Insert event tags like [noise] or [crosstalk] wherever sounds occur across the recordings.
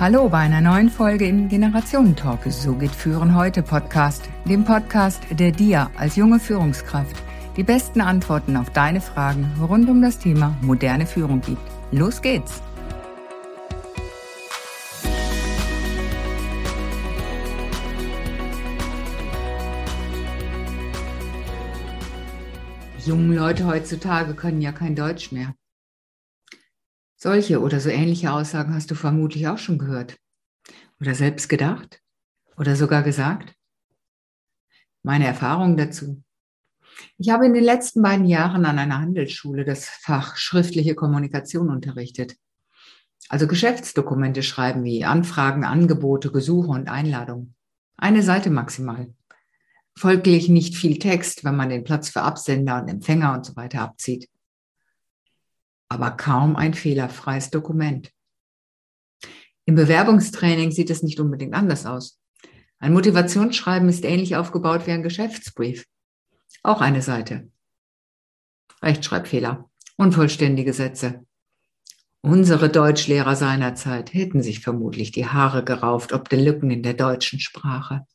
Hallo bei einer neuen Folge im Generationentalk. So geht Führen heute Podcast, dem Podcast, der dir als junge Führungskraft die besten Antworten auf deine Fragen rund um das Thema moderne Führung gibt. Los geht's! Die jungen Leute heutzutage können ja kein Deutsch mehr. Solche oder so ähnliche Aussagen hast du vermutlich auch schon gehört. Oder selbst gedacht. Oder sogar gesagt. Meine Erfahrung dazu. Ich habe in den letzten beiden Jahren an einer Handelsschule das Fach schriftliche Kommunikation unterrichtet. Also Geschäftsdokumente schreiben wie Anfragen, Angebote, Gesuche und Einladungen. Eine Seite maximal. Folglich nicht viel Text, wenn man den Platz für Absender und Empfänger und so weiter abzieht aber kaum ein fehlerfreies Dokument. Im Bewerbungstraining sieht es nicht unbedingt anders aus. Ein Motivationsschreiben ist ähnlich aufgebaut wie ein Geschäftsbrief. Auch eine Seite. Rechtschreibfehler, unvollständige Sätze. Unsere Deutschlehrer seinerzeit hätten sich vermutlich die Haare gerauft ob den Lücken in der deutschen Sprache.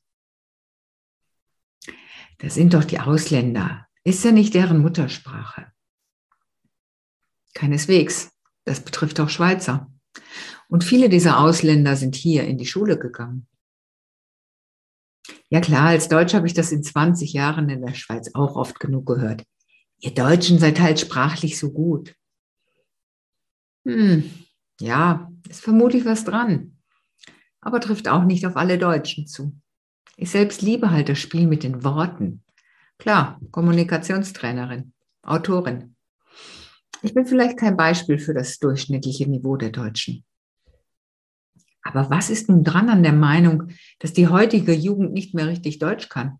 Das sind doch die Ausländer. Ist ja nicht deren Muttersprache. Keineswegs. Das betrifft auch Schweizer. Und viele dieser Ausländer sind hier in die Schule gegangen. Ja klar, als Deutsch habe ich das in 20 Jahren in der Schweiz auch oft genug gehört. Ihr Deutschen seid halt sprachlich so gut. Hm, ja, ist vermutlich was dran. Aber trifft auch nicht auf alle Deutschen zu. Ich selbst liebe halt das Spiel mit den Worten. Klar, Kommunikationstrainerin, Autorin. Ich bin vielleicht kein Beispiel für das durchschnittliche Niveau der Deutschen. Aber was ist nun dran an der Meinung, dass die heutige Jugend nicht mehr richtig Deutsch kann?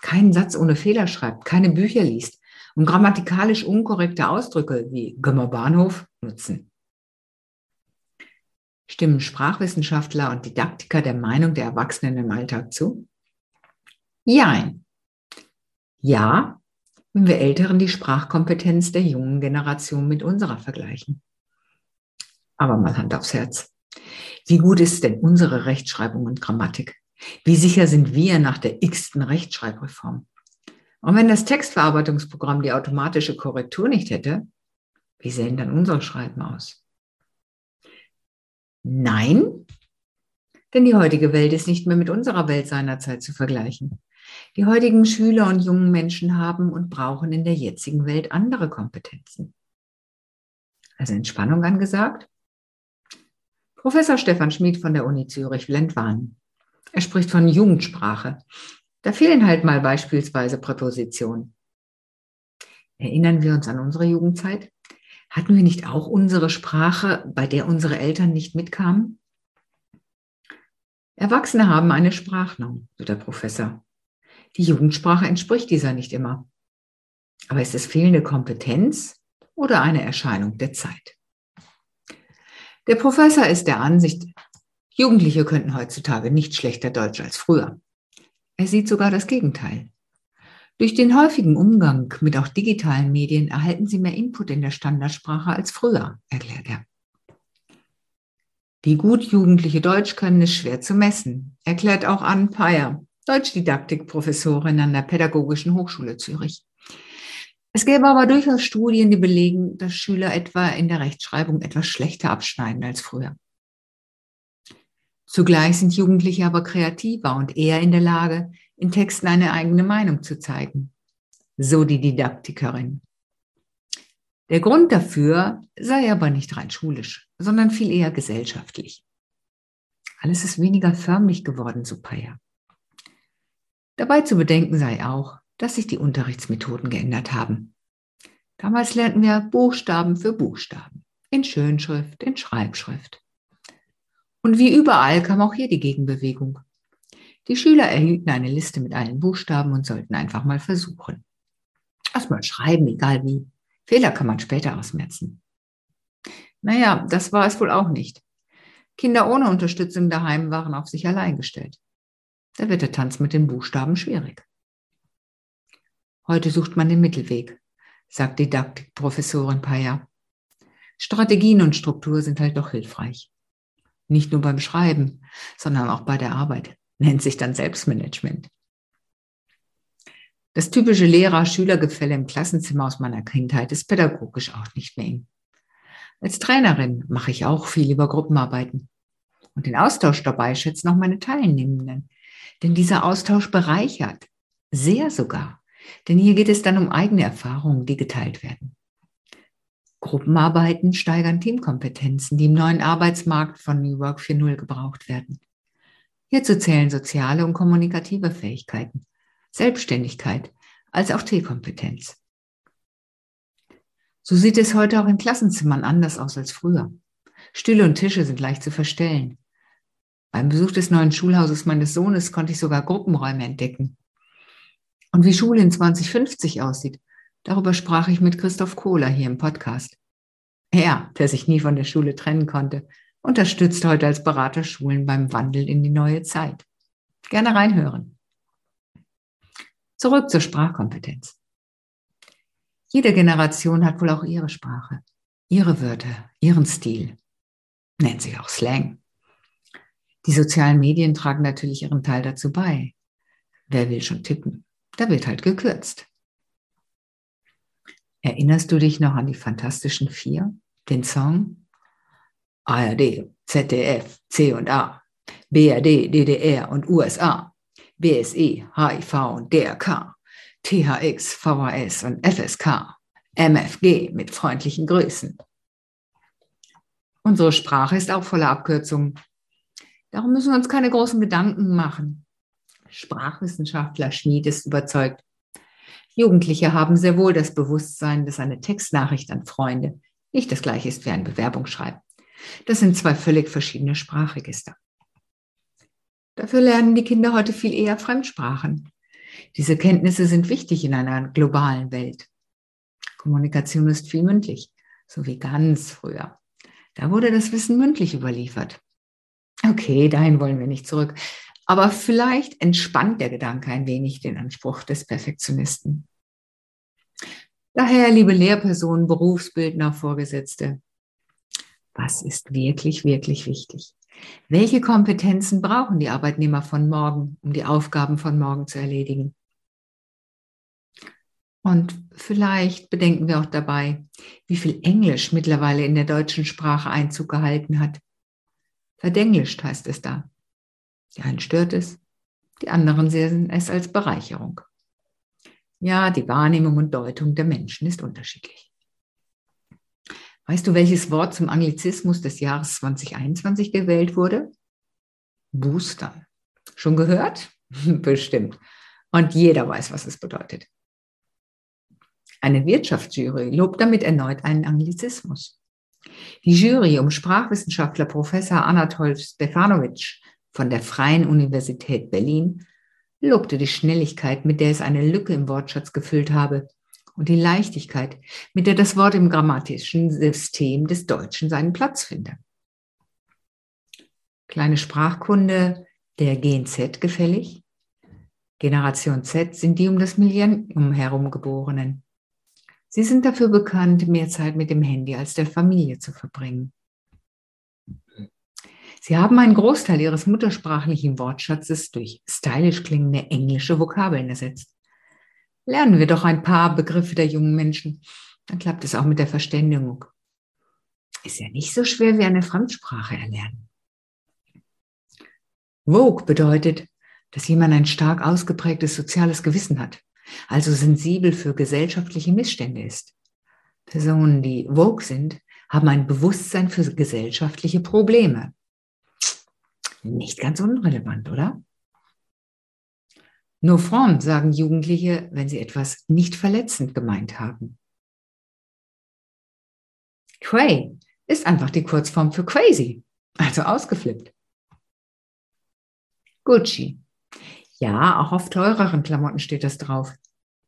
Keinen Satz ohne Fehler schreibt, keine Bücher liest und grammatikalisch unkorrekte Ausdrücke wie Gömmer Bahnhof nutzen. Stimmen Sprachwissenschaftler und Didaktiker der Meinung der Erwachsenen im Alltag zu? Jein. Ja, wenn wir Älteren die Sprachkompetenz der jungen Generation mit unserer vergleichen. Aber mal Hand aufs Herz. Wie gut ist denn unsere Rechtschreibung und Grammatik? Wie sicher sind wir nach der x-ten Rechtschreibreform? Und wenn das Textverarbeitungsprogramm die automatische Korrektur nicht hätte, wie sähen dann unsere Schreiben aus? Nein, denn die heutige Welt ist nicht mehr mit unserer Welt seinerzeit zu vergleichen. Die heutigen Schüler und jungen Menschen haben und brauchen in der jetzigen Welt andere Kompetenzen. Also Entspannung angesagt? Professor Stefan Schmid von der Uni Zürich will entwarnen. Er spricht von Jugendsprache. Da fehlen halt mal beispielsweise Präpositionen. Erinnern wir uns an unsere Jugendzeit? Hatten wir nicht auch unsere Sprache, bei der unsere Eltern nicht mitkamen? Erwachsene haben eine Sprachnorm, so der Professor. Die Jugendsprache entspricht dieser nicht immer. Aber ist es fehlende Kompetenz oder eine Erscheinung der Zeit? Der Professor ist der Ansicht, Jugendliche könnten heutzutage nicht schlechter Deutsch als früher. Er sieht sogar das Gegenteil. Durch den häufigen Umgang mit auch digitalen Medien erhalten sie mehr Input in der Standardsprache als früher, erklärt er. Wie gut Jugendliche Deutsch können, ist schwer zu messen, erklärt auch Anne Peyer, Deutschdidaktikprofessorin an der Pädagogischen Hochschule Zürich. Es gäbe aber durchaus Studien, die belegen, dass Schüler etwa in der Rechtschreibung etwas schlechter abschneiden als früher. Zugleich sind Jugendliche aber kreativer und eher in der Lage, in Texten eine eigene Meinung zu zeigen. So die Didaktikerin. Der Grund dafür sei aber nicht rein schulisch, sondern viel eher gesellschaftlich. Alles ist weniger förmlich geworden, so Paya. Dabei zu bedenken sei auch, dass sich die Unterrichtsmethoden geändert haben. Damals lernten wir Buchstaben für Buchstaben, in Schönschrift, in Schreibschrift. Und wie überall kam auch hier die Gegenbewegung. Die Schüler erhielten eine Liste mit allen Buchstaben und sollten einfach mal versuchen. Erstmal schreiben, egal wie. Fehler kann man später ausmerzen. Naja, das war es wohl auch nicht. Kinder ohne Unterstützung daheim waren auf sich allein gestellt. Da wird der Tanz mit den Buchstaben schwierig. Heute sucht man den Mittelweg, sagt Didaktikprofessorin Paya. Strategien und Struktur sind halt doch hilfreich. Nicht nur beim Schreiben, sondern auch bei der Arbeit. Nennt sich dann Selbstmanagement. Das typische Lehrer-Schüler-Gefälle im Klassenzimmer aus meiner Kindheit ist pädagogisch auch nicht mehr eng. Als Trainerin mache ich auch viel über Gruppenarbeiten. Und den Austausch dabei schätzen auch meine Teilnehmenden. Denn dieser Austausch bereichert. Sehr sogar. Denn hier geht es dann um eigene Erfahrungen, die geteilt werden. Gruppenarbeiten steigern Teamkompetenzen, die im neuen Arbeitsmarkt von New Work 4.0 gebraucht werden. Hierzu zählen soziale und kommunikative Fähigkeiten, Selbstständigkeit als auch T-Kompetenz. So sieht es heute auch in Klassenzimmern anders aus als früher. Stühle und Tische sind leicht zu verstellen. Beim Besuch des neuen Schulhauses meines Sohnes konnte ich sogar Gruppenräume entdecken. Und wie Schule in 2050 aussieht, darüber sprach ich mit Christoph Kohler hier im Podcast. Er, der sich nie von der Schule trennen konnte, unterstützt heute als Berater Schulen beim Wandel in die neue Zeit. Gerne reinhören. Zurück zur Sprachkompetenz. Jede Generation hat wohl auch ihre Sprache, ihre Wörter, ihren Stil. Nennt sich auch Slang. Die sozialen Medien tragen natürlich ihren Teil dazu bei. Wer will schon tippen? Da wird halt gekürzt. Erinnerst du dich noch an die Fantastischen Vier, den Song? ARD, ZDF, C und A, BRD, DDR und USA, BSE, HIV und DRK, THX, VHS und FSK, MFG mit freundlichen Grüßen. Unsere Sprache ist auch voller Abkürzungen. Darum müssen wir uns keine großen Gedanken machen. Sprachwissenschaftler Schmied ist überzeugt. Jugendliche haben sehr wohl das Bewusstsein, dass eine Textnachricht an Freunde nicht das gleiche ist wie ein Bewerbungsschreiben. Das sind zwei völlig verschiedene Sprachregister. Dafür lernen die Kinder heute viel eher Fremdsprachen. Diese Kenntnisse sind wichtig in einer globalen Welt. Kommunikation ist viel mündlich, so wie ganz früher. Da wurde das Wissen mündlich überliefert. Okay, dahin wollen wir nicht zurück. Aber vielleicht entspannt der Gedanke ein wenig den Anspruch des Perfektionisten. Daher, liebe Lehrpersonen, Berufsbildner, Vorgesetzte, was ist wirklich, wirklich wichtig? Welche Kompetenzen brauchen die Arbeitnehmer von morgen, um die Aufgaben von morgen zu erledigen? Und vielleicht bedenken wir auch dabei, wie viel Englisch mittlerweile in der deutschen Sprache Einzug gehalten hat. Verdenglischt heißt es da. Die einen stört es, die anderen sehen es als Bereicherung. Ja, die Wahrnehmung und Deutung der Menschen ist unterschiedlich. Weißt du, welches Wort zum Anglizismus des Jahres 2021 gewählt wurde? Boostern. Schon gehört? [laughs] Bestimmt. Und jeder weiß, was es bedeutet. Eine Wirtschaftsjury lobt damit erneut einen Anglizismus. Die Jury um Sprachwissenschaftler Professor Anatol Stefanovic von der Freien Universität Berlin lobte die Schnelligkeit, mit der es eine Lücke im Wortschatz gefüllt habe und die Leichtigkeit, mit der das Wort im grammatischen System des Deutschen seinen Platz finde. Kleine Sprachkunde der GNZ gefällig? Generation Z sind die um das Millennium herum Geborenen. Sie sind dafür bekannt, mehr Zeit mit dem Handy als der Familie zu verbringen. Sie haben einen Großteil ihres muttersprachlichen Wortschatzes durch stylisch klingende englische Vokabeln ersetzt. Lernen wir doch ein paar Begriffe der jungen Menschen. Dann klappt es auch mit der Verständigung. Ist ja nicht so schwer wie eine Fremdsprache erlernen. Vogue bedeutet, dass jemand ein stark ausgeprägtes soziales Gewissen hat, also sensibel für gesellschaftliche Missstände ist. Personen, die Vogue sind, haben ein Bewusstsein für gesellschaftliche Probleme. Nicht ganz unrelevant, oder? Nur Form sagen Jugendliche, wenn sie etwas nicht verletzend gemeint haben. Cray ist einfach die Kurzform für crazy, also ausgeflippt. Gucci. Ja, auch auf teureren Klamotten steht das drauf.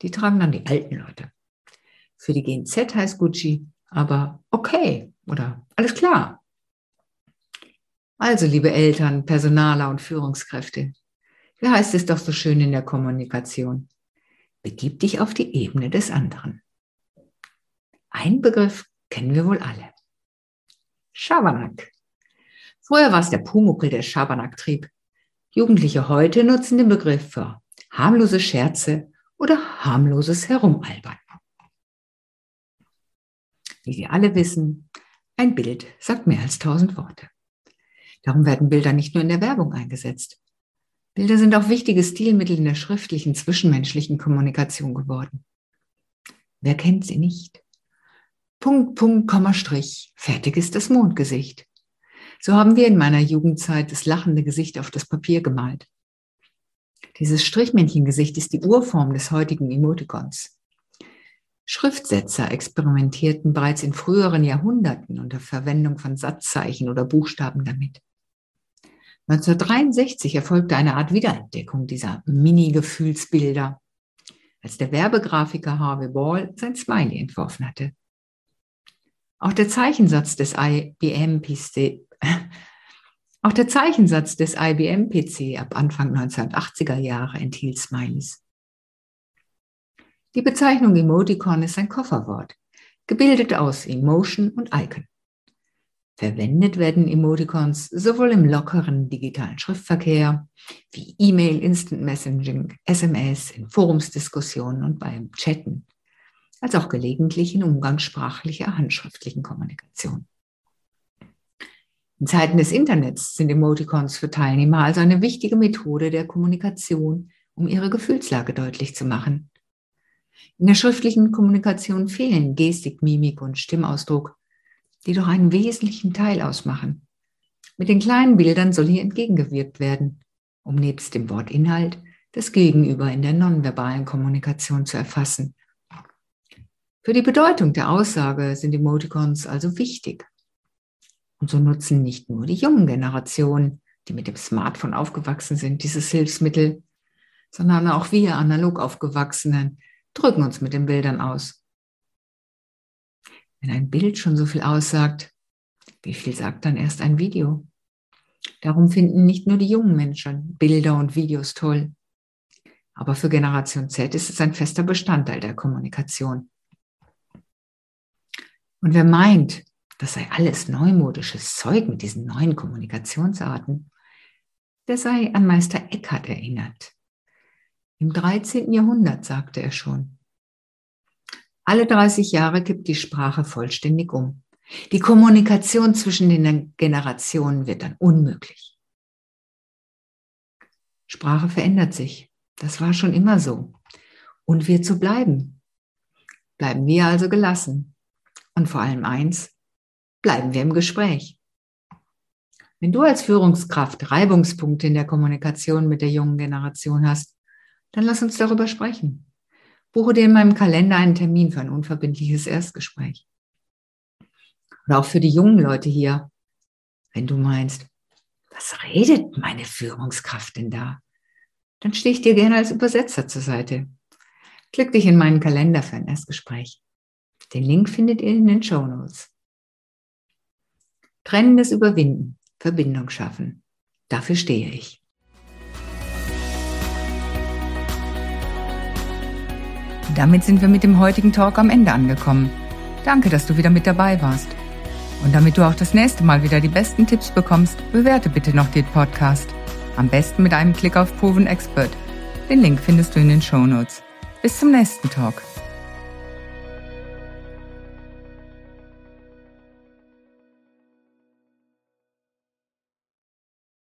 Die tragen dann die alten Leute. Für die GNZ heißt Gucci aber okay oder alles klar. Also, liebe Eltern, Personaler und Führungskräfte, wie heißt es doch so schön in der Kommunikation? Begib dich auf die Ebene des anderen. Ein Begriff kennen wir wohl alle. Schabernack. Früher war es der Pumuckel, der Schabernack trieb. Jugendliche heute nutzen den Begriff für harmlose Scherze oder harmloses Herumalbern. Wie Sie alle wissen, ein Bild sagt mehr als tausend Worte. Darum werden Bilder nicht nur in der Werbung eingesetzt. Bilder sind auch wichtige Stilmittel in der schriftlichen zwischenmenschlichen Kommunikation geworden. Wer kennt sie nicht? Punkt, Punkt, Komma, Strich. Fertig ist das Mondgesicht. So haben wir in meiner Jugendzeit das lachende Gesicht auf das Papier gemalt. Dieses Strichmännchengesicht ist die Urform des heutigen Emoticons. Schriftsetzer experimentierten bereits in früheren Jahrhunderten unter Verwendung von Satzzeichen oder Buchstaben damit. 1963 erfolgte eine Art Wiederentdeckung dieser Mini-Gefühlsbilder, als der Werbegrafiker Harvey Ball sein Smiley entworfen hatte. Auch der Zeichensatz des IBM PC, auch der Zeichensatz des IBM PC ab Anfang 1980er Jahre enthielt Smileys. Die Bezeichnung Emoticon ist ein Kofferwort, gebildet aus Emotion und Icon. Verwendet werden Emoticons sowohl im lockeren digitalen Schriftverkehr wie E-Mail, Instant Messaging, SMS, in Forumsdiskussionen und beim Chatten, als auch gelegentlich in umgangssprachlicher handschriftlichen Kommunikation. In Zeiten des Internets sind Emoticons für Teilnehmer also eine wichtige Methode der Kommunikation, um ihre Gefühlslage deutlich zu machen in der schriftlichen Kommunikation fehlen Gestik, Mimik und Stimmausdruck, die doch einen wesentlichen Teil ausmachen. Mit den kleinen Bildern soll hier entgegengewirkt werden, um nebst dem Wortinhalt das Gegenüber in der nonverbalen Kommunikation zu erfassen. Für die Bedeutung der Aussage sind Emoticons also wichtig. Und so nutzen nicht nur die jungen Generationen, die mit dem Smartphone aufgewachsen sind, dieses Hilfsmittel, sondern auch wir analog aufgewachsenen drücken uns mit den Bildern aus. Wenn ein Bild schon so viel aussagt, wie viel sagt dann erst ein Video? Darum finden nicht nur die jungen Menschen Bilder und Videos toll. Aber für Generation Z ist es ein fester Bestandteil der Kommunikation. Und wer meint, das sei alles neumodisches Zeug mit diesen neuen Kommunikationsarten, der sei an Meister Eckhart erinnert, im 13. Jahrhundert sagte er schon. Alle 30 Jahre kippt die Sprache vollständig um. Die Kommunikation zwischen den Generationen wird dann unmöglich. Sprache verändert sich. Das war schon immer so. Und wird so bleiben. Bleiben wir also gelassen. Und vor allem eins, bleiben wir im Gespräch. Wenn du als Führungskraft Reibungspunkte in der Kommunikation mit der jungen Generation hast, dann lass uns darüber sprechen. Buche dir in meinem Kalender einen Termin für ein unverbindliches Erstgespräch. Oder auch für die jungen Leute hier, wenn du meinst, was redet meine Führungskraft denn da? Dann stehe ich dir gerne als Übersetzer zur Seite. Klick dich in meinen Kalender für ein Erstgespräch. Den Link findet ihr in den Show Notes. Trennendes Überwinden, Verbindung schaffen. Dafür stehe ich. Damit sind wir mit dem heutigen Talk am Ende angekommen. Danke, dass du wieder mit dabei warst. Und damit du auch das nächste Mal wieder die besten Tipps bekommst, bewerte bitte noch den Podcast. Am besten mit einem Klick auf Proven Expert. Den Link findest du in den Show Notes. Bis zum nächsten Talk.